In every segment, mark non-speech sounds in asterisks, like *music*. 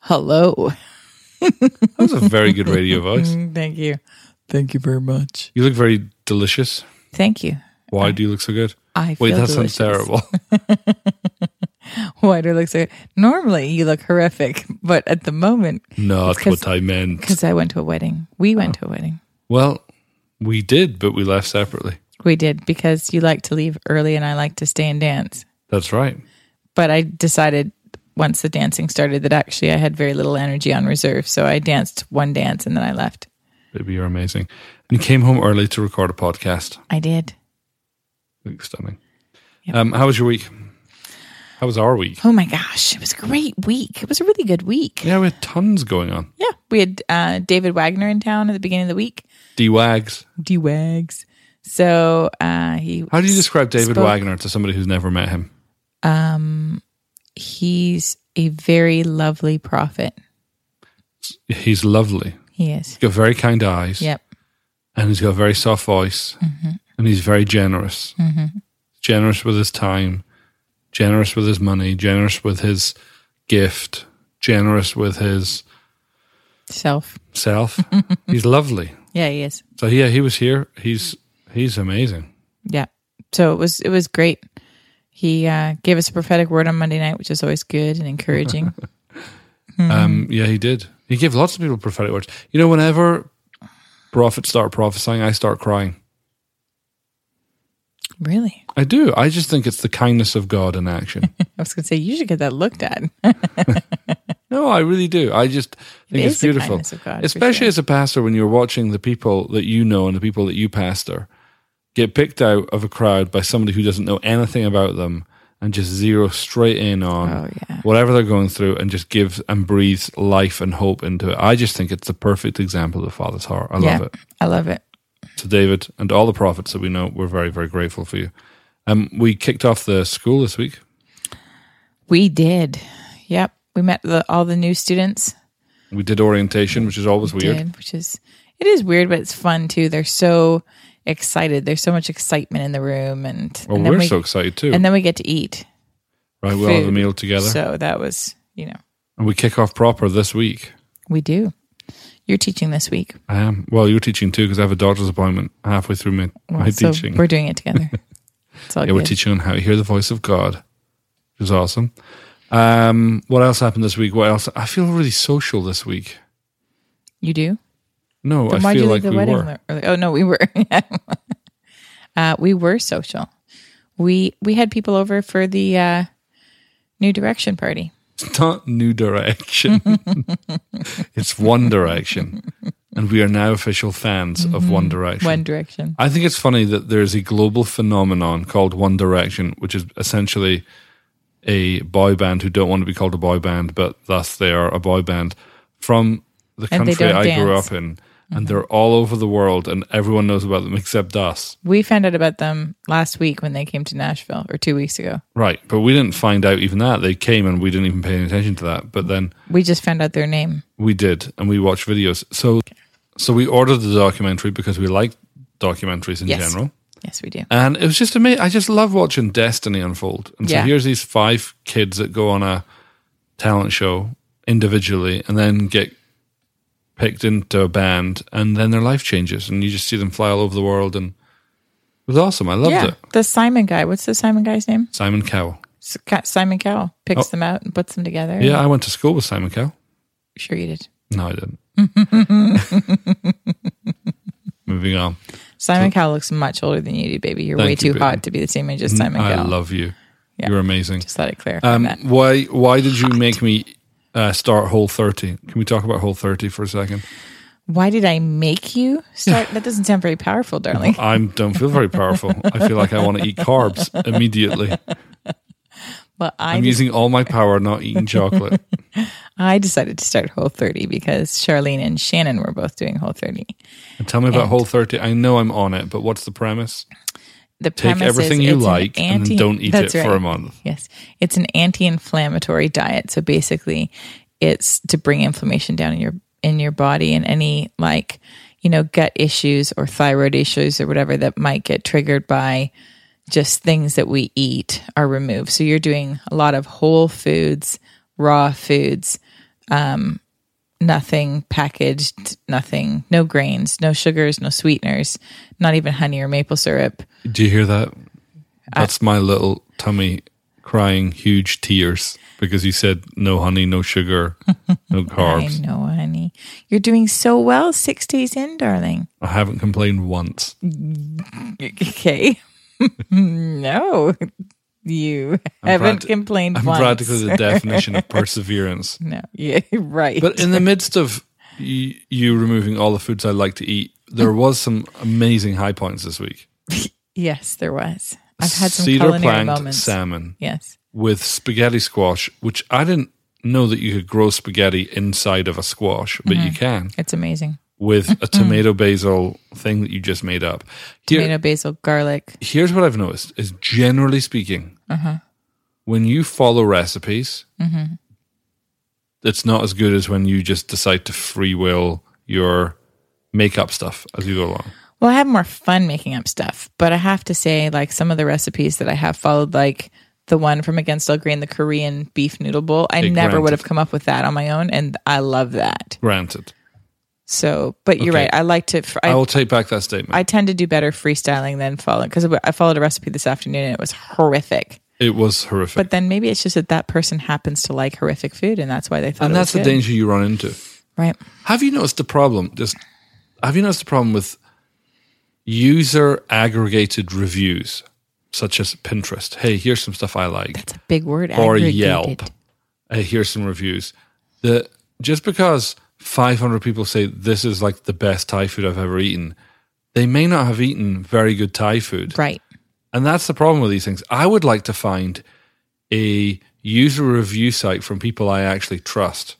Hello. *laughs* That was a very good radio voice. *laughs* Thank you. Thank you very much. You look very delicious. Thank you. Why do you look so good? I Wait, that sounds delicious. terrible. *laughs* Why do I look so good? Normally you look horrific, but at the moment, Not 'cause- what I meant. because I went to a wedding. We oh. went to a wedding. Well, we did, but we left separately. We did because you like to leave early and I like to stay and dance. That's right. But I decided once the dancing started that actually I had very little energy on reserve. So I danced one dance and then I left. Baby, you're amazing. And you came home early to record a podcast. I did. Stunning. Yep. Um, how was your week? How was our week? Oh my gosh. It was a great week. It was a really good week. Yeah, we had tons going on. Yeah. We had uh, David Wagner in town at the beginning of the week. D-Wags. D Wags. So uh, he How do you describe David spoke- Wagner to somebody who's never met him? He's a very lovely prophet. He's lovely. He is. He's got very kind eyes. Yep. And he's got a very soft voice. Mm-hmm. And he's very generous. Mm-hmm. Generous with his time, generous with his money, generous with his gift, generous with his Self. self. *laughs* he's lovely. Yeah, he is. So yeah, he was here. He's he's amazing. Yeah. So it was it was great. He uh, gave us a prophetic word on Monday night, which is always good and encouraging. *laughs* Um, yeah, he did. He gave lots of people prophetic words. You know, whenever prophets start prophesying, I start crying. really? I do. I just think it's the kindness of God in action. *laughs* I was going to say you should get that looked at. *laughs* no, I really do. I just think It it's beautiful, God, especially sure. as a pastor when you're watching the people that you know and the people that you pastor get picked out of a crowd by somebody who doesn't know anything about them and just zero straight in on Oh, yeah. whatever they're going through and just gives and breathes life and hope into it. I just think it's the perfect example of the Father's heart. I yeah, love it. I love it. to David and all the prophets that we know. We're very, very grateful for you. Um, we kicked off the school this week. We did. Yep. We met the, all the new students. We did orientation, which is always weird. Did, which is it is weird, but it's fun too. They're so excited. There's so much excitement in the room, and, Well, and we're we so excited too. and then we get to eat. right, we'll have a meal together, So that was you know and we kick off proper this week. we do. You're teaching this week. I am. Well, you're teaching too because I have a doctor's appointment halfway through my, Well, my so teaching. we're doing it together. *laughs* It's all yeah, we're teaching on how to hear the voice of God, which is awesome. Um, what else happened this week? What else? I feel really social this week. You do. No, Then I feel like the we were. early? Oh no, we were. *laughs* uh, we were social. We we had people over for the uh, New Direction party. It's not New Direction. *laughs* it's One Direction. And we are now official fans of One Direction. One Direction. I think it's funny that there's a global phenomenon called One Direction, which is essentially a boy band who don't want to be called a boy band, but thus they are a boy band from the country I grew dance. Mm-hmm. up in. And they're all over the world, and everyone knows about them except us. We found out about them last week when they came to Nashville, or two weeks ago. Right. But we didn't find out even that. They came and we didn't even pay any attention to that. But then We just found out their name. We did, and we watched videos. So, so we ordered the documentary because we like documentaries in Yes. general, Yes, we do. and it was just amazing. I just love watching Destiny unfold. And so Yeah. here's these five kids that go on a talent show individually, and then get picked into a band, and then their life changes, and you just see them fly all over the world, and it was awesome. I loved yeah, it. the Simon guy. What's the Simon guy's name? Simon Cowell. Simon Cowell picks Oh. them out and puts them together. Yeah, I went to school with Simon Cowell. sure you did. No, I didn't. *laughs* Moving on. Simon Cowell looks much older than you do, baby. You're way you, too baby. hot to be the same age as Simon I Cowell. I love you. Yeah. You're amazing. Just thought I'd clarify Um, why why did you make me uh, start Whole 30? Can we talk about Whole 30 for a second? Why did I make you *laughs* start? that doesn't sound very powerful, darling. I don't feel very powerful. I feel like I want to eat carbs immediately. *laughs* Well, I I'm using all my power not eating chocolate. *laughs* I decided to start Whole 30 because Charlene and Shannon were both doing Whole 30. And tell me about And- Whole 30. I know I'm on it, but what's the premise? The Take everything you it's an like and don't eat it That's for a month. Yes, it's an anti-inflammatory diet. So basically, it's to bring inflammation down in your in your body and any like you know gut issues or thyroid issues or whatever that might get triggered by just things that we eat are removed. So you're doing a lot of whole foods, raw foods, um, nothing packaged, nothing, no grains, no sugars, no sweeteners, not even honey or maple syrup. Do you hear that? That's my little tummy crying huge tears because you said no honey, no sugar, no *laughs* I carbs. know, honey. You're doing so well six days in, darling. I haven't complained once. *laughs* Okay. *laughs* no, you *laughs* haven't practi- complained I'm once. practically the definition of *laughs* perseverance. no, yeah, *laughs* right. But in the midst of y- you removing all the foods I like to eat, there was some amazing high points this week. yes, there was. I've had some Cedar culinary moments. salmon Yes. with spaghetti squash, which I didn't know that you could grow spaghetti inside of a squash, but Mm-hmm. you can It's amazing. With a tomato basil thing that you just made up. Here- Tomato, basil, garlic. here's what I've noticed is generally speaking, Uh-huh. when you follow recipes, Mm-hmm. it's not as good as when you just decide to free will your make up stuff as you go along. Well, I have more fun making up stuff, but I have to say, like some of the recipes that I have followed, like the one from Against All Grain, the Korean beef noodle bowl, I Okay, never would have come up with that on my own, and I love that. Granted, So, but you're Okay. right. I like to. I I, will take back that statement. I tend to do better freestyling than following because I followed a recipe this afternoon and it was horrific. it was horrific. But then maybe it's just that that person happens to like horrific food, and that's why they thought. and that's the good. danger you run into. right? Have you noticed the problem? Just have you noticed the problem with user aggregated reviews, such as Pinterest? Hey, here's some stuff I like. That's a big word. or aggregated. Yelp. Hey, here's some reviews. The just because 500 people say this is like the best Thai food I've ever eaten, they may not have eaten very good Thai food. Right. And that's the problem with these things. I would like to find a user review site from people I actually trust.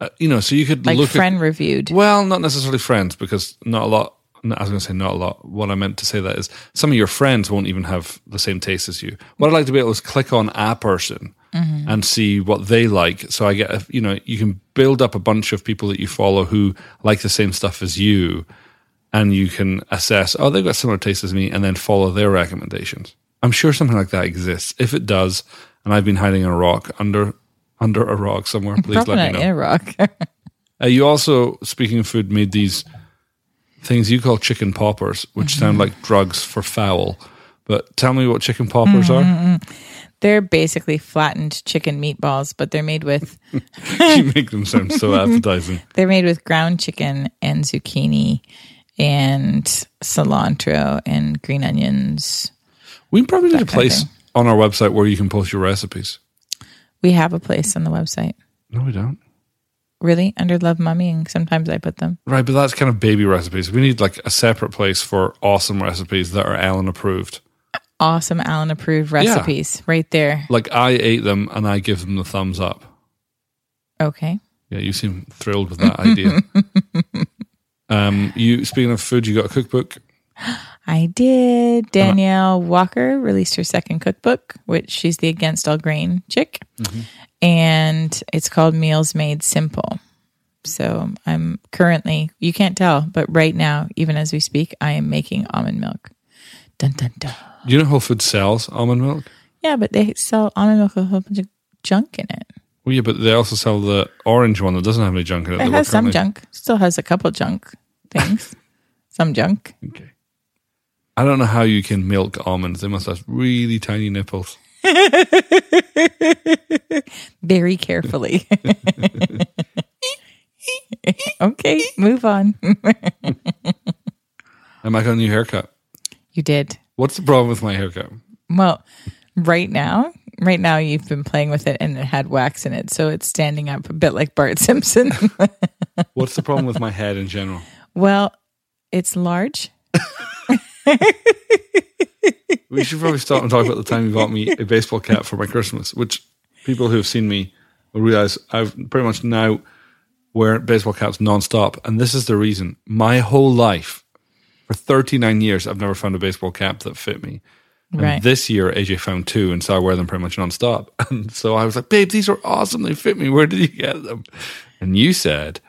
Uh, you know, so you could Like look friend at reviewed. well, not necessarily friends, because not a lot. I was going to say not a lot. What I meant to say that is some of your friends won't even have the same taste as you. What I'd like to be able to is click on a person and see what they like. So I get, a, you know, you can build up a bunch of people that you follow who like the same stuff as you, and you can assess, oh, they've got similar tastes as me, and then follow their recommendations. I'm sure something like that exists. If it does, and I've been hiding in a rock under under a rock somewhere, please Probably let me know. in a rock. *laughs* Uh, you also, speaking of food, made these things you call chicken poppers, which Mm-hmm. sound like drugs for fowl. But tell me what chicken poppers Mm-hmm. are. they're basically flattened chicken meatballs, but they're made with *laughs* you make them sound so *laughs* appetizing. they're made with ground chicken and zucchini and cilantro and green onions. We probably need a place on our website where you can post your recipes. We have a place on the website. No, we don't. Really? Under Love Mummy, and sometimes I put them. Right, but that's kind of baby recipes. We need like a separate place for awesome recipes that are Ellen approved. Awesome Alan approved recipes right there. Like I ate them and I give them the thumbs up. Okay. Yeah, you seem thrilled with that *laughs* idea. um, you speaking of food, you got a cookbook. *gasps* I did. Danielle Walker released her second cookbook, which she's the Against All Grain chick. And it's called Meals Made Simple. So I'm currently, you can't tell, but right now, even as we speak, I am making almond milk. Dun dun dun. Do you know Whole Foods sells almond milk? Yeah, but they sell almond milk with a whole bunch of junk in it. Well, yeah, but they also sell the orange one that doesn't have any junk in it. It has some junk. Still has a couple junk things. *laughs* some junk. Okay. I don't know how you can milk almonds. They must have really tiny nipples. *laughs* Very carefully. *laughs* okay, move on. I might got a new haircut. You did. What's the problem with my haircut? Well, right now, right now you've been playing with it and it had wax in it, so it's standing up a bit like Bart *laughs* Simpson. What's the problem with my head in general? well, it's large. We should probably stop and talk about the time you bought me a baseball cap for my Christmas, which people who have seen me will realize I've pretty much now wear baseball caps nonstop. And this is the reason. My whole life, for 39 years, I've never found a baseball cap that fit me. And Right. this year, AJ found two, and so I wear them pretty much nonstop. *laughs* And so I was like, babe, these are awesome. They fit me. Where did you get them? And you said,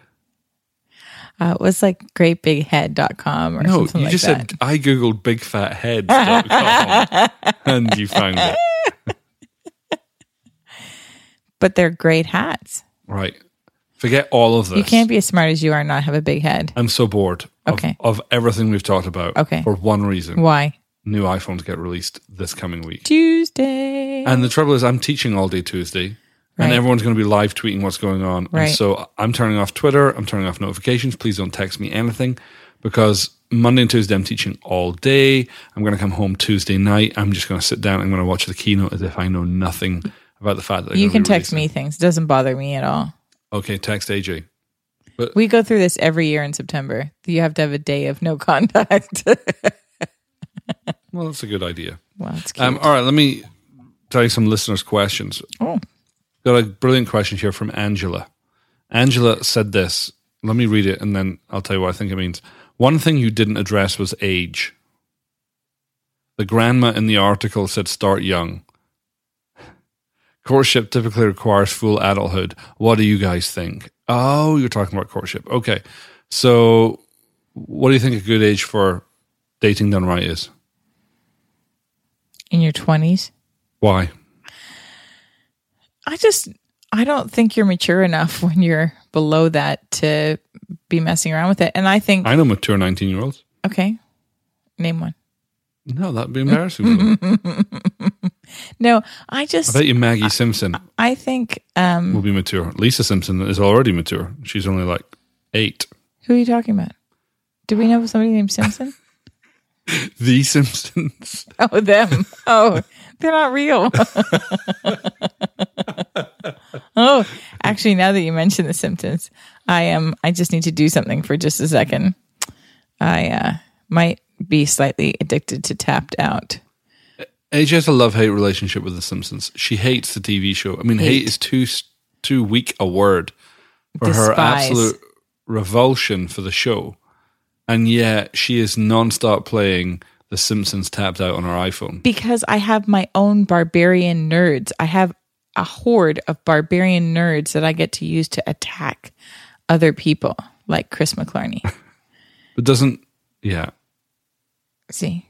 Uh, it was like greatbighead.com or something. no, something you like just that. said, I Googled bigfathead.com *laughs* and you found it. *laughs* but they're great hats. right? Forget all of this. You can't be as smart as you are and not have a big head. I'm so bored of, Okay. of everything we've talked about. Okay. For one reason. Why? New iPhones get released this coming week. Tuesday. And the trouble is, I'm teaching all day Tuesday, and Right. everyone's going to be live tweeting what's going on. And Right. so I'm turning off Twitter. I'm turning off notifications. Please don't text me anything because Monday and Tuesday I'm teaching all day. I'm going to come home Tuesday night. I'm just going to sit down. I'm going to watch the keynote as if I know nothing about the fact that they're you gonna can be text releasing. me things. It doesn't bother me at all. Okay, text AJ. We go through this every year in September. You have to have a day of no *laughs* contact. Well, that's a good idea. well, it's cute. Um, all right, let me tell you some listeners' questions. oh, Got a brilliant question here from Angela. Angela said this. Let me read it and then I'll tell you what I think it means. One thing you didn't address was age. The grandma in the article said start young. Courtship typically requires full adulthood. What do you guys think? Oh, you're talking about courtship. Okay. So, what do you think a good age for dating done right is? in your 20s? Why? I just, I don't think you're mature enough *laughs* when you're below that to be messing around with it. And I think, I know mature 19 year olds. okay, name one. No, that'd be embarrassing. *laughs* No, I just. I bet you Maggie Simpson I think, um, will be mature. Lisa Simpson is already mature. She's only like eight. who are you talking about? Do we know somebody named Simpson? *laughs* The Simpsons. *laughs* oh, them. Oh, they're not real. *laughs* oh, actually, now that you mention the Simpsons, I am. I just need to do something for just a second. I uh, might be slightly addicted to Tapped Out. AJ has a love hate relationship with The Simpsons. She hates the TV show. I mean, hate, Hate. is too too weak a word for her absolute revulsion for the show, and yet she is nonstop playing The Simpsons tapped out on her iPhone. because I have my own barbarian nerds. I have a horde of barbarian nerds that I get to use to attack other people, like Chris McClarney. *laughs* But doesn't yeah. See,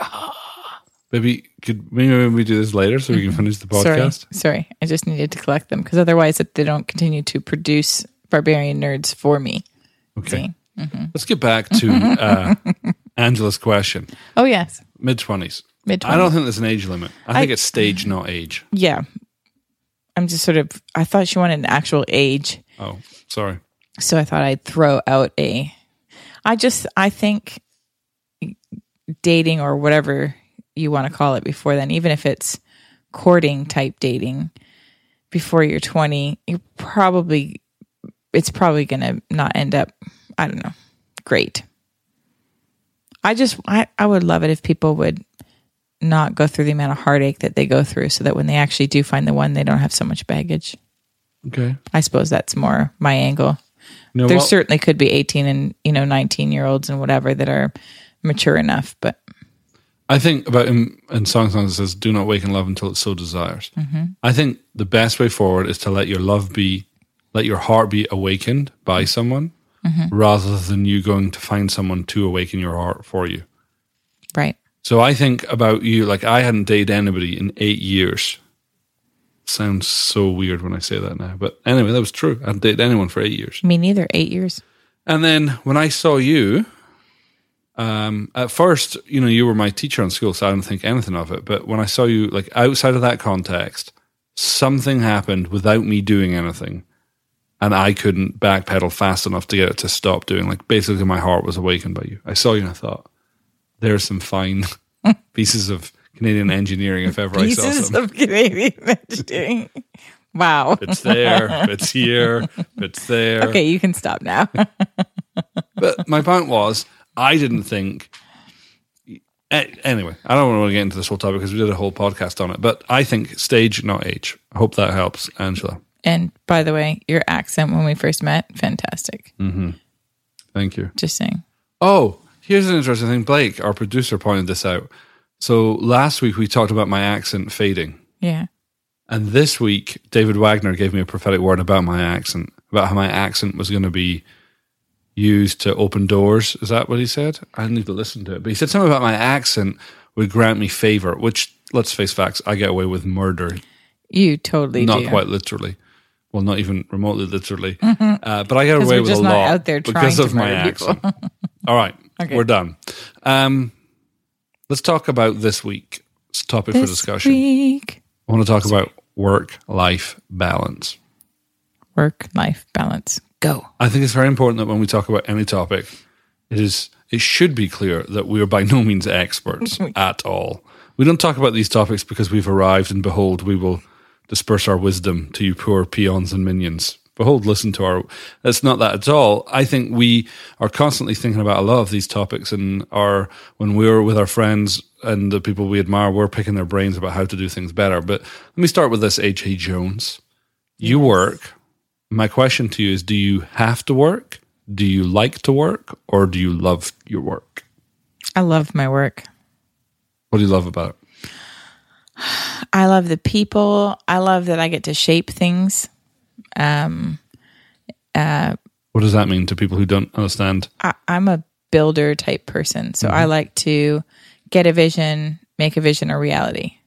*sighs* Maybe could maybe we do this later so we can finish the podcast. sorry, sorry. I just needed to collect them because otherwise, they don't continue to produce barbarian nerds for me. Okay. See? Let's get back to uh, *laughs* Angela's question. Oh yes, Mid twenties. mid. I don't think there's an age limit. I think I- it's stage, not age. Yeah, I'm just sort of. I thought she wanted an actual age, Oh, sorry. so I thought I'd throw out a. I just I think dating or whatever you want to call it before then, even if it's courting type dating before you're 20, you probably it's probably going to not end up I don't know, great. I just I I would love it if people would not go through the amount of heartache that they go through so that when they actually do find the one they don't have so much baggage. Okay. I suppose that's more my angle know there what? certainly could be 18 and you know 19 year olds and whatever that are mature enough but I think about him in Song Songs it says, "Do not wake in love until it so desires." I think the best way forward is to let your love be, let your heart be awakened by someone, rather than you going to find someone to awaken your heart for you. right So I think about you like I hadn't dated anybody in eight years. Sounds so weird when I say that now, but anyway, that was true. I hadn't dated anyone for eight years. me neither eight years And then when I saw you, um, at first, you know, you were my teacher in school, so I didn't think anything of it. But when I saw you, like outside of that context, something happened without me doing anything, and I couldn't backpedal fast enough to get it to stop doing. Like basically, my heart was awakened by you. I saw you and I thought, "There's some fine *laughs* pieces of Canadian engineering if ever I saw pieces some." of canadian *laughs* engineering wow It's there, *laughs* it's here, it's there. okay you can stop now But my point was, I didn't think. Anyway, I don't want to get into this whole topic because we did a whole podcast on it. But I think stage, not age. I hope that helps, Angela. and by the way your accent when we first met fantastic mm-hmm. Thank you. just saying Oh, here's an interesting thing. Blake, our producer, pointed this out. So last week we talked about my accent fading. yeah And this week, David Wagner gave me a prophetic word about my accent, about how my accent was going to be used to open doors. Is that what he said? I didn't need to listen to it. But he said something about my accent would grant me favor, which, let's face facts, I get away with murder You totally not do. quite literally. Well, not even remotely literally. *laughs* Uh, but I get away with a lot out there because of my accent. *laughs* All right, Okay. we're done. Um, let's talk about this week's topic for discussion. week, I want to talk about work-life balance. work life balance. Go. I think it's very important that when we talk about any topic, it is it should be clear that we are by no means experts *laughs* at all. We don't talk about these topics because we've arrived and behold, we will disperse our wisdom to you poor peons and minions. Behold, listen to our. It's not that at all. I think we are constantly thinking about a lot of these topics, and are when we're with our friends and the people we admire, we're picking their brains about how to do things better. But let me start with this: H. Jones. You work. My question to you is: Do you have to work? Do you like to work, or do you love your work? I love my work. What do you love about it? I love the people. I love that I get to shape things. Um, uh, What does that mean to people who don't understand? I, I'm a builder type person. So I like to get a vision, make a vision a reality.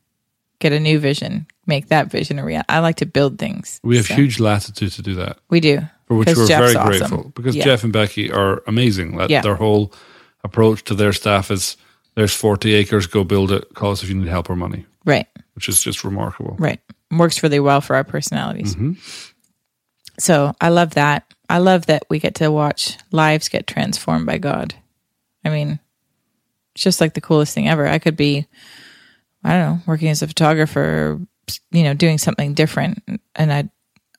Get a new vision, make that vision a reality. I like to build things. We have So huge latitude to do that. We do. for which we're Jeff's very awesome. grateful because Yeah. Jeff and Becky are amazing. That Yeah. their whole approach to their staff is there's 40 acres, go build it, call us if you need help or money, Right. which is just remarkable. Right. Works really well for our personalities. Mm-hmm. So I love that. I love that we get to watch lives get transformed by God. I mean, it's just like the coolest thing ever. I could be, I don't know, working as a photographer, you know, doing something different, and I,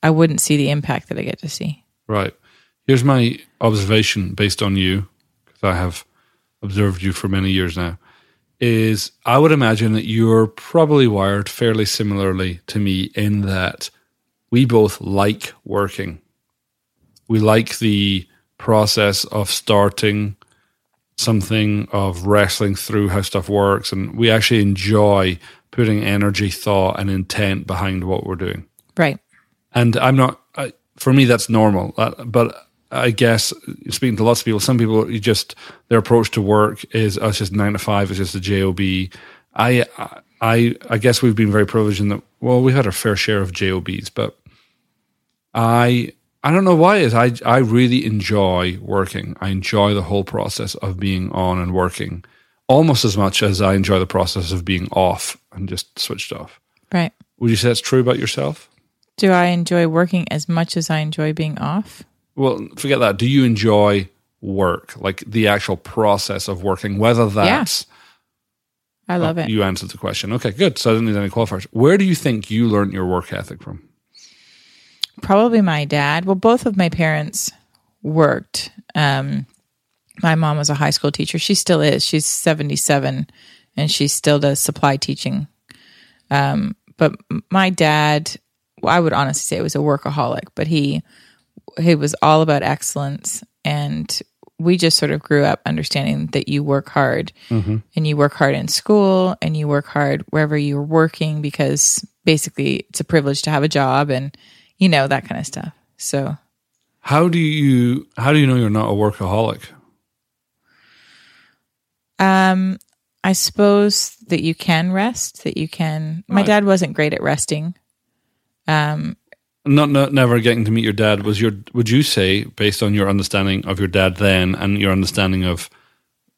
I wouldn't see the impact that I get to see. Right. Here's my observation based on you, because I have observed you for many years now. Is I would imagine that you're probably wired fairly similarly to me in that we both like working. We like the process of starting something, of wrestling through how stuff works, and we actually enjoy putting energy, thought, and intent behind what we're doing Right. and I'm not. I, for me, that's normal. Uh, but I guess speaking to lots of people, some people you just their approach to work is oh, it's just nine to five. It's just a job. I I I guess we've been very privileged in that. Well, we've had our fair share of jobs, but I I don't know why it is. I I really enjoy working. I enjoy the whole process of being on and working almost as much as I enjoy the process of being off and just switched off. Right. Would you say that's true about yourself? Do I enjoy working as much as I enjoy being off? Well, forget that. Do you enjoy work, like the actual process of working? Whether that's I love it. you answered the question. Okay, good. So I didn't need any qualifiers. Where do you think you learned your work ethic from? Probably my dad. Well, both of my parents worked. Um, my mom was a high school teacher. She still is. She's 77 and she still does supply teaching. Um, but my dad, well, I would honestly say it was a workaholic, but he he was all about excellence and we just sort of grew up understanding that you work hard and you work hard in school and you work hard wherever you're working because basically it's a privilege to have a job and you know that kind of stuff. So How do you how do you know you're not a workaholic? um I suppose that you can rest, that you can my dad wasn't great at resting. Not, not never getting to meet your dad was your would you say based on your understanding of your dad then and your understanding of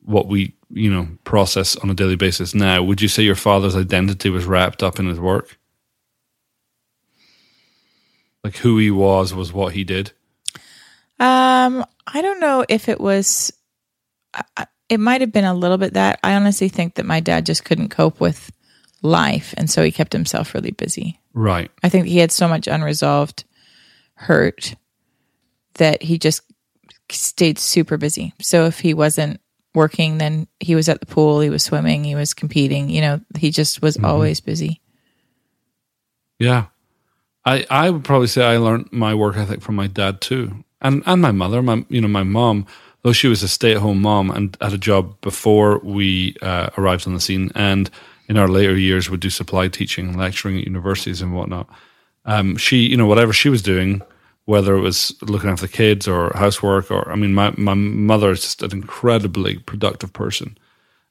what we you know process on a daily basis now would you say your father's identity was wrapped up in his work like who he was was what he did Um, I don't know if it was. I- It might have been a little bit that. I honestly think that my dad just couldn't cope with life, and so he kept himself really busy. right I think he had so much unresolved hurt that he just stayed super busy. So if he wasn't working, then he was at the pool, he was swimming, he was competing. You know, he just was mm-hmm. always busy. Yeah. I, I would probably say I learned my work ethic from my dad too. And and my mother, my you know, my mom, though she was a stay at home mom and had a job before we uh, arrived on the scene and in our later years would do supply teaching, and lecturing at universities and whatnot. Um, she, you know, whatever she was doing, whether it was looking after the kids or housework or I mean my, my mother is just an incredibly productive person.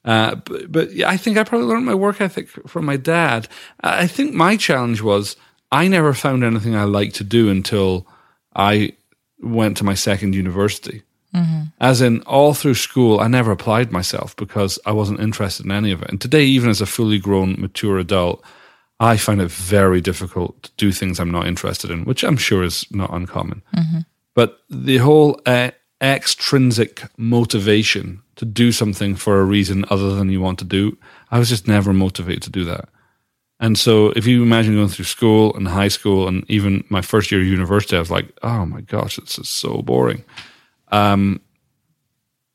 Uh, but, but yeah, I think I probably learned my work ethic from my dad. I think my challenge was I never found anything I liked to do until I went to my second university. As in, all through school, I never applied myself because I wasn't interested in any of it. And today, even as a fully grown, mature adult, I find it very difficult to do things I'm not interested in, which I'm sure is not uncommon. But the whole uh, extrinsic motivation to do something for a reason other than you want to do, I was just never motivated to do that. And so, if you imagine going through school and high school and even my first year of university, I was like, oh my gosh, this is so boring. Um,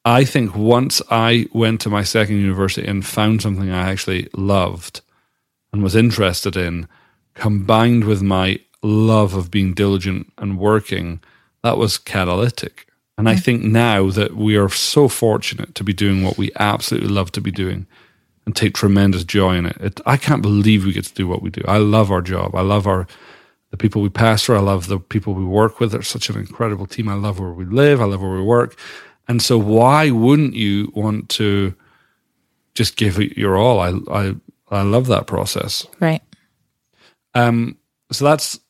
I think once I went to my second university and found something I actually loved and was interested in, combined with my love of being diligent and working, that was catalytic. And I think now that we are so fortunate to be doing what we absolutely love to be doing and take tremendous joy in it. it I can't believe we get to do what we do. I love our job. I love our the people we pastor. I love the people we work with. They're such an incredible team. I love where we live. I love where we work. And so why wouldn't you want to just give it your all? I I I love that process. Right. Um so that's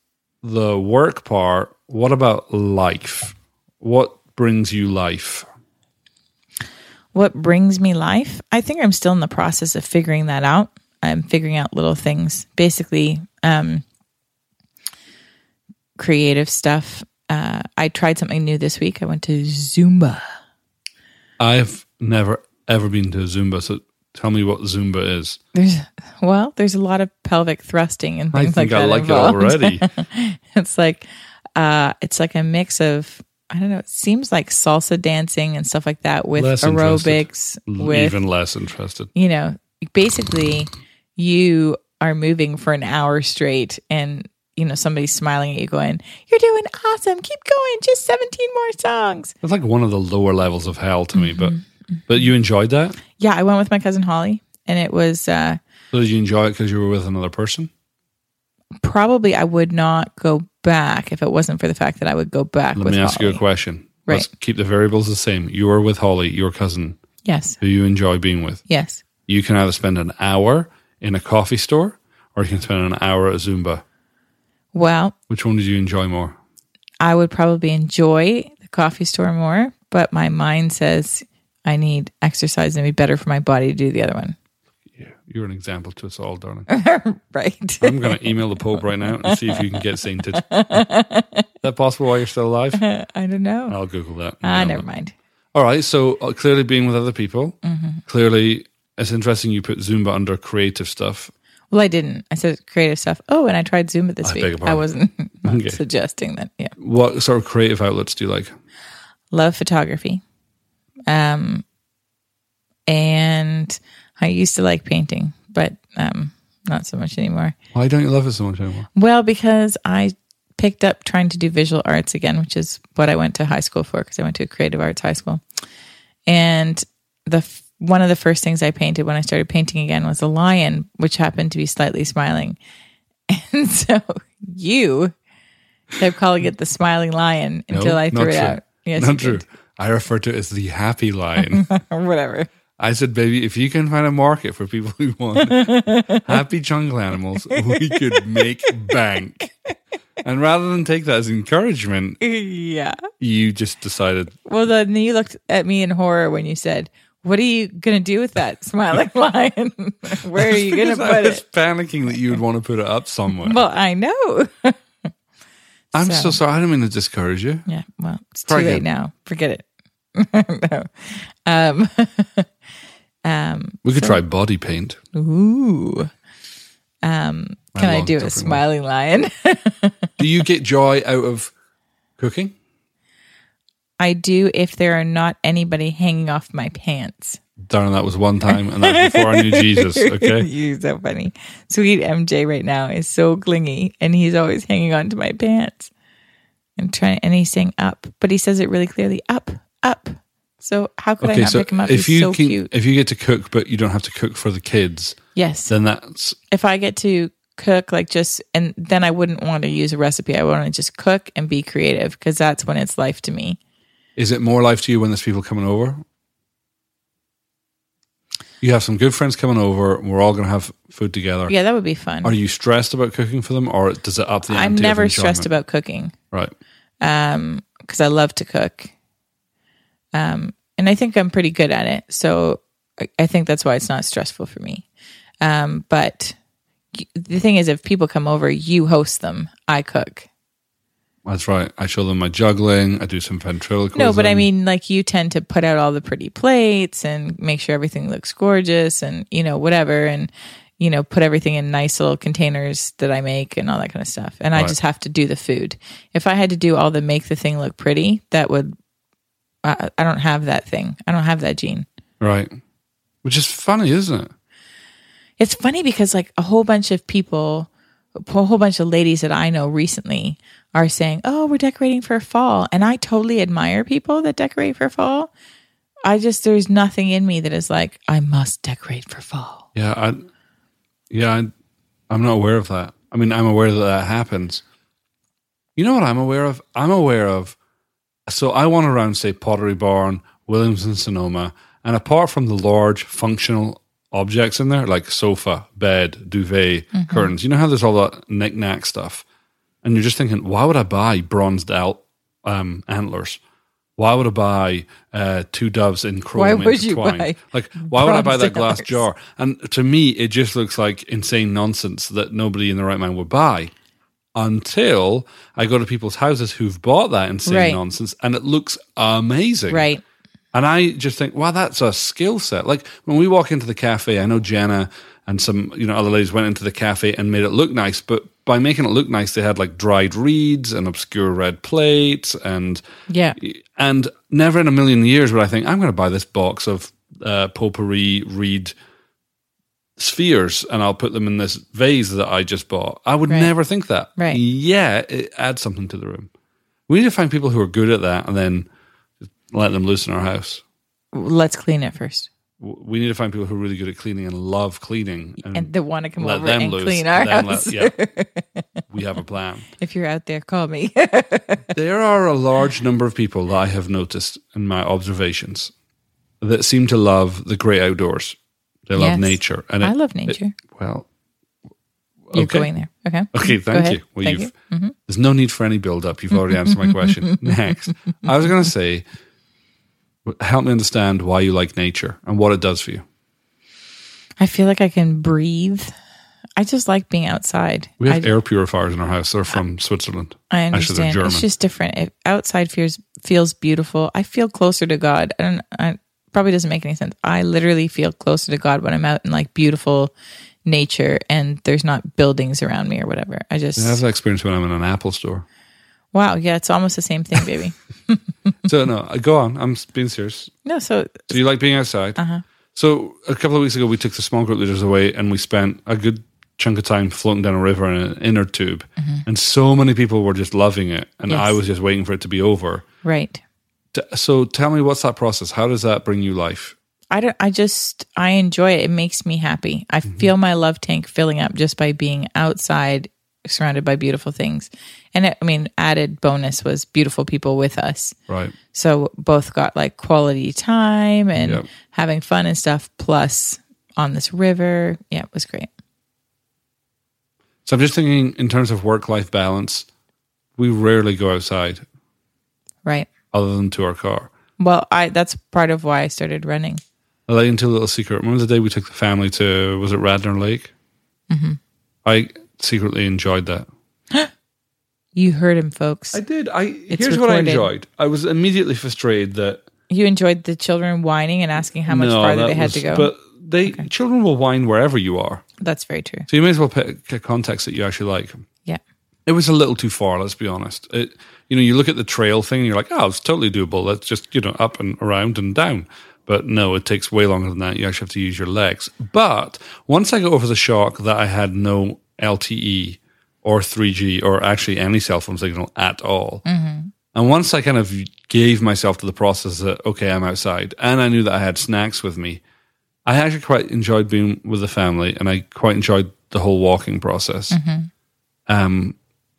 the work part. What about life? What brings you life? What brings me life? I think I'm still in the process of figuring that out. I'm figuring out little things, basically um, creative stuff. Uh, I tried something new this week. I went to Zumba. I've never ever been to Zumba, so tell me what Zumba is. There's well, there's a lot of pelvic thrusting and I things like I that. like it already. *laughs* it's like uh, it's like a mix of I don't know. It seems like salsa dancing and stuff like that with Less aerobics. With Even less interested. you know, basically you are moving for an hour straight and you know somebody's smiling at you going you're doing awesome keep going just 17 more songs It's like one of the lower levels of hell to me, but Mm-hmm. but you enjoyed that. yeah i went with my cousin holly and it was uh So did you enjoy it because you were with another person? probably i would not go back if it wasn't for the fact that i would go back Let with me ask you a question. Right. Let's keep the variables the same. You were with Holly, your cousin, yes who you enjoy being with. yes You can either spend an hour in a coffee store or you can spend an hour at Zumba. Well Which one did you enjoy more? i would probably enjoy the coffee store more but my mind says i need exercise and it'd be better for my body to do the other one Yeah, you're an example to us all, darling. *laughs* right I'm going to email the Pope right now and see if you can get sainted. Is that possible while you're still alive? *laughs* i don't know I'll Google that. ah never mind All right. So uh, clearly being with other people. Mm-hmm. Clearly, it's interesting you put Zumba under creative stuff. Well, I didn't. I said creative stuff. Oh, and I tried Zumba this I week. I wasn't *laughs* Okay. suggesting that. Yeah, What sort of creative outlets do you like? love photography, um, and I used to like painting, but um, not so much anymore. Why don't you love it so much anymore? Well, because I picked up trying to do visual arts again, which is what I went to high school for because I went to a creative arts high school. And the f- one of the first things I painted when I started painting again was a lion, which happened to be slightly smiling. *laughs* And so you kept calling it the smiling lion until No, I threw it true. out. Yes, Not true. did. I refer to it as the happy lion. or *laughs* whatever. I said, baby, if you can find a market for people who want *laughs* happy jungle animals, we could make bank. And rather than take that as encouragement, Yeah. you just decided, Well, then you looked at me in horror when you said, "What are you going to do with that smiling *laughs* lion? *laughs* Where are you going to Because I put was it?" panicking that you would want to put it up somewhere. Well, I know. *laughs* I'm so- so sorry. I didn't mean to discourage you. Yeah, well, it's too late again. now. Forget it. no. Um, um, We could try body paint. ooh. Um, can I, love do a smiling lion? Do you get joy out of cooking? I do if there are not anybody hanging off my pants. Darn, that was one time, and that's before I knew *laughs* Jesus. Okay. *laughs* You're so funny. Sweet MJ right now is so clingy and he's always hanging on to my pants and trying and he's saying up, but he says it really clearly up, up. So how could I not so pick him up? if he's you so can, cute. if you get to cook, but you don't have to cook for the kids, Yes. then that's if I get to cook, like just, and then I wouldn't want to use a recipe. I want to just cook and be creative because that's when it's life to me. Is it more life to you when there's people coming over? You have some good friends coming over. And we're all going to have food together. Yeah, that would be fun. Are you stressed about cooking for them, or does it up the? I'm never stressed about cooking Right. because I love to cook. Um, and I think I'm pretty good at it. So I- I think that's why it's not stressful for me. Um, but the thing is, if people come over, you host them. I cook. That's right. I show them my juggling. I do some ventriloquism. No, but I mean, like you tend to put out all the pretty plates and make sure everything looks gorgeous and, you know, whatever. And, you know, put everything in nice little containers that I make and all that kind of stuff. And I just have to do the food. If I had to do all the make the thing look pretty, that would, I, I don't have that thing. I don't have that gene. right. Which is funny, isn't it? It's funny because like a whole bunch of people, a whole bunch of ladies that I know recently are saying, "Oh, we're decorating for fall," and I totally admire people that decorate for fall. I just there's nothing in me that is like I must decorate for fall. Yeah. I. Yeah. I, I'm not aware of that. I mean, I'm aware that that happens. You know what I'm aware of? I'm aware of. So I wander around, say, Pottery Barn, Williams and Sonoma, and apart from the large functional objects in there, like sofa, bed, duvet, curtains, you know how there's all that knick-knack stuff? And you're just thinking, why would I buy bronzed out um, antlers? Why would I buy uh, two doves in chrome Why would you intertwined? buy like, why would I buy that glass antlers? jar? And to me, it just looks like insane nonsense that nobody in the right mind would buy until I go to people's houses who've bought that insane Right. nonsense and it looks amazing. Right. And I just think, wow, that's a skill set. Like when we walk into the cafe, I know Jenna and some, you know, other ladies went into the cafe and made it look nice, but by making it look nice, they had like dried reeds and obscure red plates and Yeah. and never in a million years would I think I'm going to buy this box of uh, potpourri reed spheres and I'll put them in this vase that I just bought. I would Right. never think that. Right. Yeah, it adds something to the room. We need to find people who are good at that and then let them loose in our house. Let's clean it first. We need to find people who are really good at cleaning and love cleaning and, And they want to come let over them and loose. clean our house. let- yeah, *laughs* we have a plan. if you're out there, call me. *laughs* There are a large number of people that I have noticed in my observations that seem to love the great outdoors. They love Yes. nature, and I love nature. well, You're okay. going there. Okay. Okay, thank you. Well, Thank you've you. Mm-hmm. there's no need for any build up. You've already answered my question. *laughs* Next, I was going to say, help me understand why you like nature and what it does for you. I feel like I can breathe. I just like being outside. We have I, air purifiers in our house. They're from Switzerland. I Actually, understand. German. It's just different. If outside feels feels beautiful, I feel closer to God. I don't. I probably doesn't make any sense. I literally feel closer to God when I'm out in like beautiful nature and there's not buildings around me or whatever. I just I have that experience when I'm in an Apple store. Wow. Yeah, it's almost the same thing, baby. *laughs* *laughs* So no, go on. I'm being serious. no, so So you like being outside? Uh-huh. So a couple of weeks ago, we took the small group leaders away, and we spent a good chunk of time floating down a river in an inner tube, and so many people were just loving it, and Mm-hmm. Yes. I was just waiting for it to be over. right. So tell me, what's that process? How does that bring you life? I don't. I just I enjoy it. It makes me happy. I feel my love tank filling up just by being outside, surrounded by beautiful things. And it, I mean, added bonus was beautiful people with us. Right. So both got like quality time and Yep. having fun and stuff. Plus on this river, yeah, it was great. So I'm just thinking in terms of work life balance. We rarely go outside Right. other than to our car. Well, I that's part of why I started running. I'll let you into a little secret. Remember the day we took the family to was it Radnor Lake? Mm-hmm. I secretly enjoyed that. *gasps* You heard him, folks. I did. I here's what I enjoyed. I was immediately frustrated that you enjoyed the children whining and asking how much no, farther they had was- to go. But they children will whine wherever you are, that's very true. so you may as well pick a context that you actually like. Yeah. It was a little too far. Let's be honest. It, you know, you look at the trail thing and you're like, oh, it's totally doable. Let's just you know up and around and down. But no, it takes way longer than that. You actually have to use your legs. But once I got over the shock that I had no LTE or 3G or actually any cell phone signal at all, and once I kind of gave myself to the process that, okay, I'm outside, and I knew that I had snacks with me, I actually quite enjoyed being with the family and I quite enjoyed the whole walking process. Um,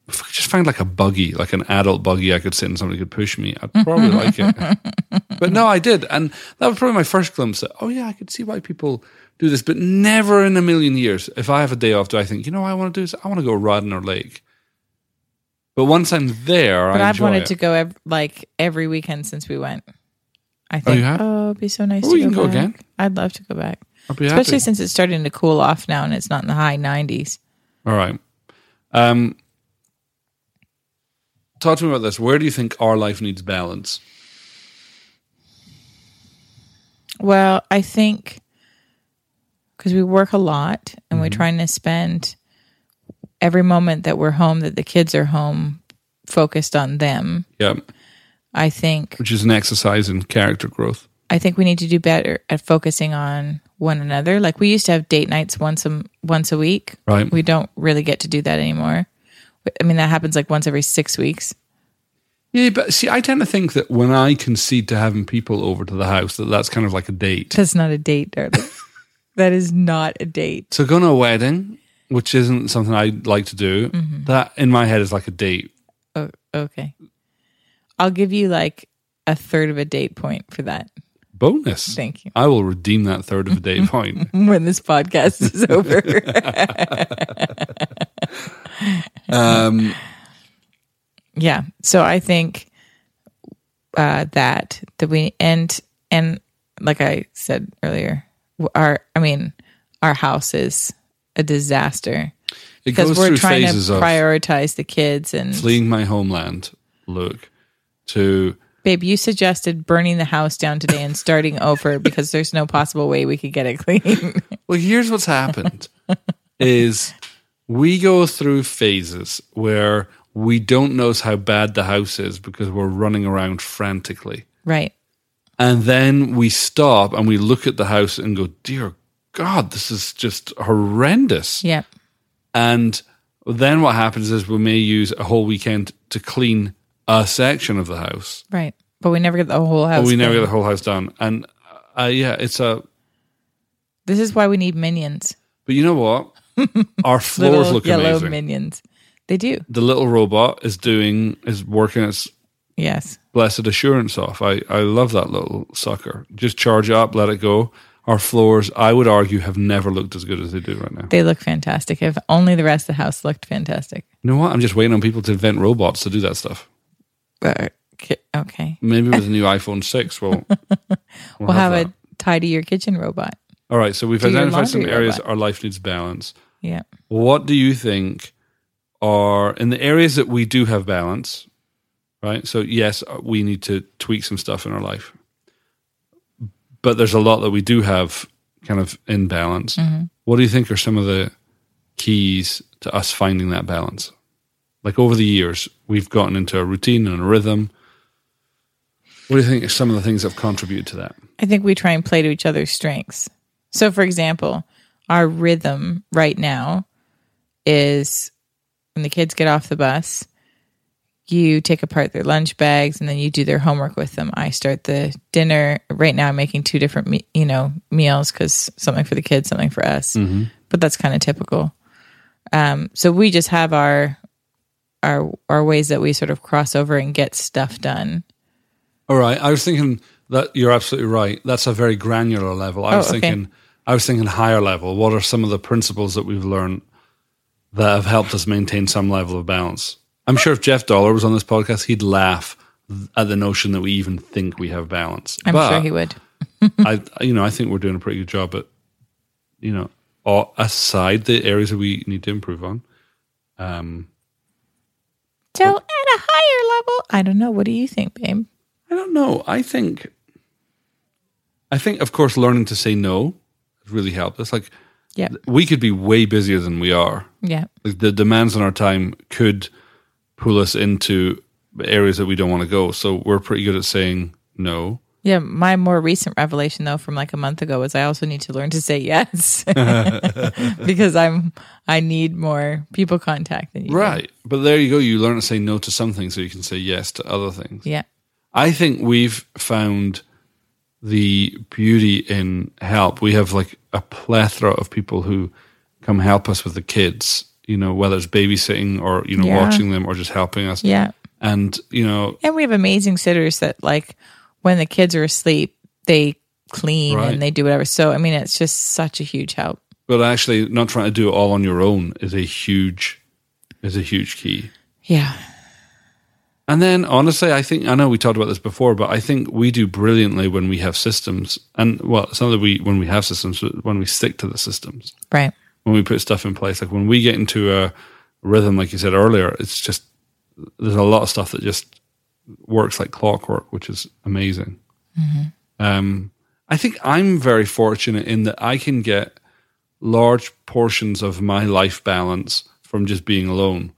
if I could just find like a buggy, like an adult buggy I could sit and somebody could push me, I'd probably like it. *laughs* But no, I did. And that was probably my first glimpse that, oh yeah, I could see why people do this. But never in a million years, if I have a day off, do I think, you know what I want to do is I want to go Radnor Lake. But once I'm there, But I I've wanted it. to go ev- like every weekend since we went. I think. you have? Oh, it'd be so nice Oh, to go, can go back. again. I'd love to go back, especially happy. since it's starting to cool off now and it's not in the high 90s. All right. Um, talk to me about this. Where do you think our life needs balance? Well, I think because we work a lot and Mm-hmm. we're trying to spend every moment that we're home, that the kids are home, focused on them. Yeah, I think which is an exercise in character growth. I think we need to do better at focusing on one another. Like we used to have date nights once a once a week. Right. We don't really get to do that anymore. I mean, that happens like once every six weeks. Yeah, but see, I tend to think that when I concede to having people over to the house, that that's kind of like a date. That's not a date, darling. *laughs* that is not a date. So going to a wedding, which isn't something I'd like to do, that in my head is like a date. Oh, okay. I'll give you like a third of a date point for that. Bonus. Thank you. I will redeem that third of a date *laughs* point. When this podcast is over. *laughs* Um, yeah. So I think uh, that that we and and like I said earlier, our I mean our house is a disaster. It because we're trying to prioritize the kids and fleeing my homeland look to babe you suggested burning the house down today and starting over *laughs* because there's no possible way we could get it clean. Well, here's what's happened is we go through phases where we don't notice how bad the house is because we're running around frantically. right And then we stop and we look at the house and go, "Dear God, this is just horrendous." yeah And then what happens is we may use a whole weekend to clean a section of the house. right but we never get the whole house But we never get the whole house done. And uh, yeah, it's a this is why we need minions but you know what? *laughs* Our floors little look yellow amazing. minions they do the little robot is doing is working its yes blessed assurance off. I, I love that little sucker. Just charge up, let it go. Our floors, I would argue, have never looked as good as they do right now. they look fantastic if only the rest of the house looked fantastic You know what? I'm just waiting on people to invent robots to do that stuff. Uh, okay Maybe with *laughs* the new iPhone 6, we'll, we'll, *laughs* we'll have, that. a tidy your kitchen robot All right, so we've do identified some areas robot. our life needs balance. yeah What do you think are in the areas that we do have balance, right? So, yes, we need to tweak some stuff in our life, but there's a lot that we do have kind of in balance. Mm-hmm. What do you think are some of the keys to us finding that balance? Like over the years, we've gotten into a routine and a rhythm. What do you think are some of the things that have contributed to that? I think we try and play to each other's strengths. So, for example, our rhythm right now is when the kids get off the bus, you take apart their lunch bags and then you do their homework with them. I start the dinner. Right now, I'm making two different, me- you know, meals because something for the kids, something for us. But that's kind of typical. Um, so we just have our our our ways that we sort of cross over and get stuff done. All right. I was thinking that you're absolutely right. That's a very granular level. I Oh, was okay. thinking I was thinking higher level. What are some of the principles that we've learned that have helped us maintain some level of balance? I'm sure if Jeff Dollar was on this podcast, he'd laugh at the notion that we even think we have balance. I'm but sure he would. *laughs* I you know, I think we're doing a pretty good job but you know, aside the areas that we need to improve on. Um So at a higher level, I don't know. What do you think, babe? I don't know. I think, I think, of course, learning to say no has really helped us. Like, Yeah. we could be way busier than we are. Yeah. Like, the demands on our time could pull us into areas that we don't want to go. So we're pretty good at saying no. Yeah. My more recent revelation, though, from like a month ago, was I also need to learn to say yes *laughs* because I'm I need more people contact than you. do. Right. But there you go. You learn to say no to some things so you can say yes to other things. Yeah. I think we've found the beauty in help. We have like a plethora of people who come help us with the kids. You know, whether it's babysitting or, you know, Yeah. watching them or just helping us. Yeah. And, you know, And we have amazing sitters that like when the kids are asleep, they clean Right. and they do whatever. So I mean it's just such a huge help. but actually not trying to do it all on your own is a huge, is a huge key. Yeah. And then honestly, I think I know we talked about this before, but I think we do brilliantly when we have systems. And well, it's not that we when we have systems, but when we stick to the systems. Right. When we put stuff in place. Like when we get into a rhythm, like you said earlier, it's just there's a lot of stuff that just works like clockwork, which is amazing. Um, I think I'm very fortunate in that I can get large portions of my life balance from just being alone,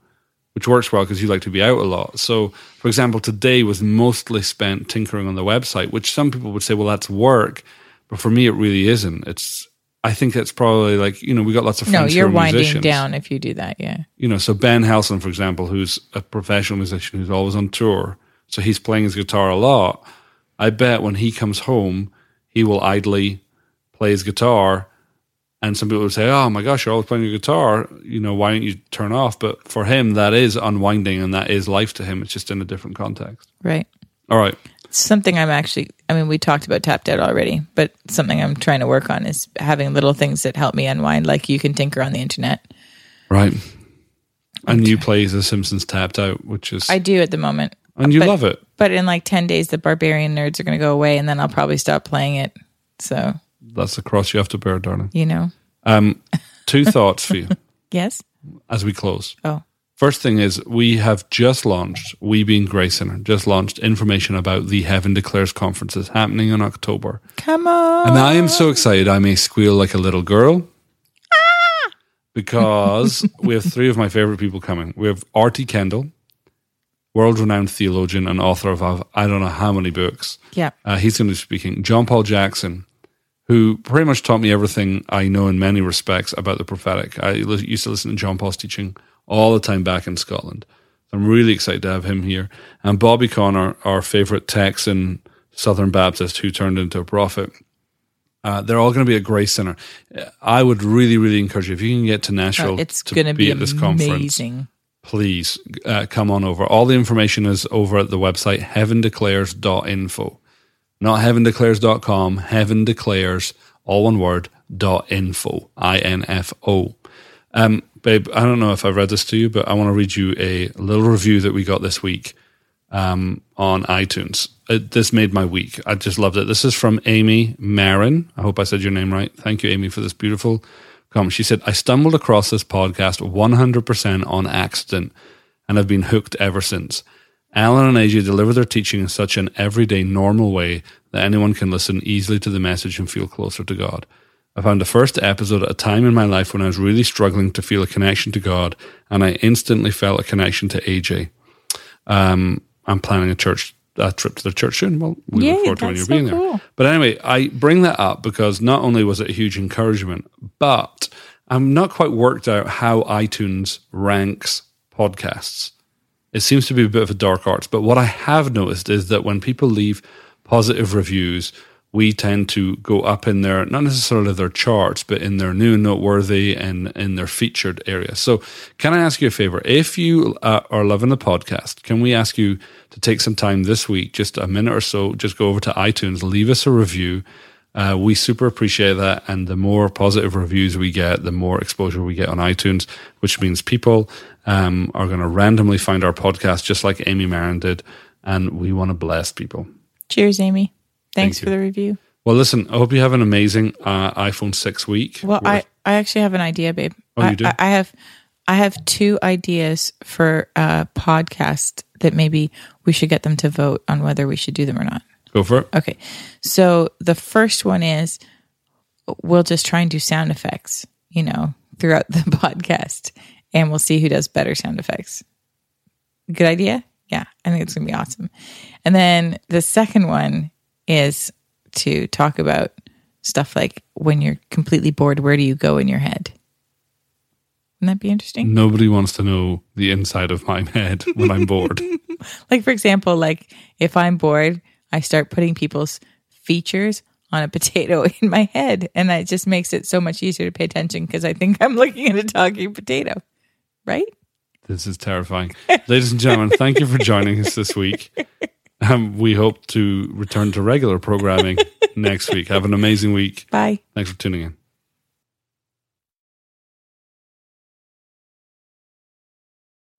which works well because you like to be out a lot. So, for example, today was mostly spent tinkering on the website, which some people would say, well, that's work. But for me, it really isn't. It's, I think that's probably like, you know, we got lots of No, friends who you're winding musicians. down if you do that. Yeah. You know, so Ben Helson, for example, who's a professional musician who's always on tour, so he's playing his guitar a lot. I bet when he comes home, he will idly play his guitar. And some people would say, "Oh my gosh, you're always playing your guitar. You know, why don't you turn off?" But for him, that is unwinding, and that is life to him. It's just in a different context. Right. All right, Something I'm actually, I mean, we talked about tapped out already, but something I'm trying to work on is having little things that help me unwind. Like you can tinker on the internet. right. And you play The Simpsons Tapped Out, which is, I do at the moment. and you but- love it. But in like 10 days, the barbarian nerds are going to go away and then I'll probably stop playing it. So, That's the cross you have to bear, darling. you know, Um, *laughs* two thoughts for you yes. as we close. Oh, First thing is, we have just launched, we being Grace Center, just launched information about the Heaven Declares conferences happening in October. come on. And I am so excited I may squeal like a little girl because *laughs* we have three of my favorite people coming. We have R.T. Kendall, world renowned theologian and author of I don't know how many books. Yeah. Uh, he's going to be speaking. John Paul Jackson, who pretty much taught me everything I know in many respects about the prophetic. I used to listen to John Paul's teaching all the time back in Scotland. I'm really excited to have him here. And Bobby Conner, our favorite Texan Southern Baptist who turned into a prophet. Uh, they're all going to be at Grace Center. Uh, I would really, really encourage you if you can get to Nashville Oh, it's to going to be at this conference please uh, come on over. All the information is over at the website heavendeclares.info. Not heavendeclares.com, heaven declares, all one word, dot info, I N F O. Um, babe, I don't know if I've read this to you, but I want to read you a little review that we got this week um, on iTunes. It, this made my week. I just loved it. This is from Amy Marin. I hope I said your name right. Thank you, Amy, for this beautiful comment. She said, I stumbled across this podcast 100% on accident and have been hooked ever since. Alan and AJ deliver their teaching in such an everyday, normal way that anyone can listen easily to the message and feel closer to God. I found the first episode at a time in my life when I was really struggling to feel a connection to God, and I instantly felt a connection to AJ. Um, I'm planning a church a trip to the church soon. Well, we Yay, look forward to when you're so being there. cool. But anyway, I bring that up because not only was it a huge encouragement, but I'm not quite worked out how iTunes ranks podcasts. It seems to be a bit of a dark arts. But what I have noticed is that when people leave positive reviews, we tend to go up in their, not necessarily their charts, but in their new noteworthy and in their featured area. So, can I ask you a favor? If you uh, are loving the podcast, can we ask you to take some time this week, just a minute or so, just go over to iTunes, leave us a review. Uh, we super appreciate that. And the more positive reviews we get, the more exposure we get on iTunes, which means people um, are going to randomly find our podcast, just like Amy Marin did. And we want to bless people. Cheers, Amy. Thanks Thank for the review. Well, listen, I hope you have an amazing uh, iPhone 6 week. Well, I, I actually have an idea, babe. Oh, you I, do? I, I have I have two ideas for a podcast that maybe we should get them to vote on whether we should do them or not. Go for it. Okay. So the first one is we'll just try and do sound effects, you know, throughout the *laughs* podcast and we'll see who does better sound effects. Good idea? Yeah, I think it's going to be awesome. And then the second one is to talk about stuff like when you're completely bored, where do you go in your head? Wouldn't that be interesting? Nobody wants to know the inside of my head when I'm bored. *laughs* Like, for example, like if I'm bored, I start putting people's features on a potato *laughs* in my head, and that just makes it so much easier to pay attention because I think I'm looking at a talking potato. right? This is terrifying. Ladies and gentlemen, thank you for joining us this week. *laughs* Um, we hope to return to regular programming *laughs* next week. Have an amazing week. Bye. Thanks for tuning in.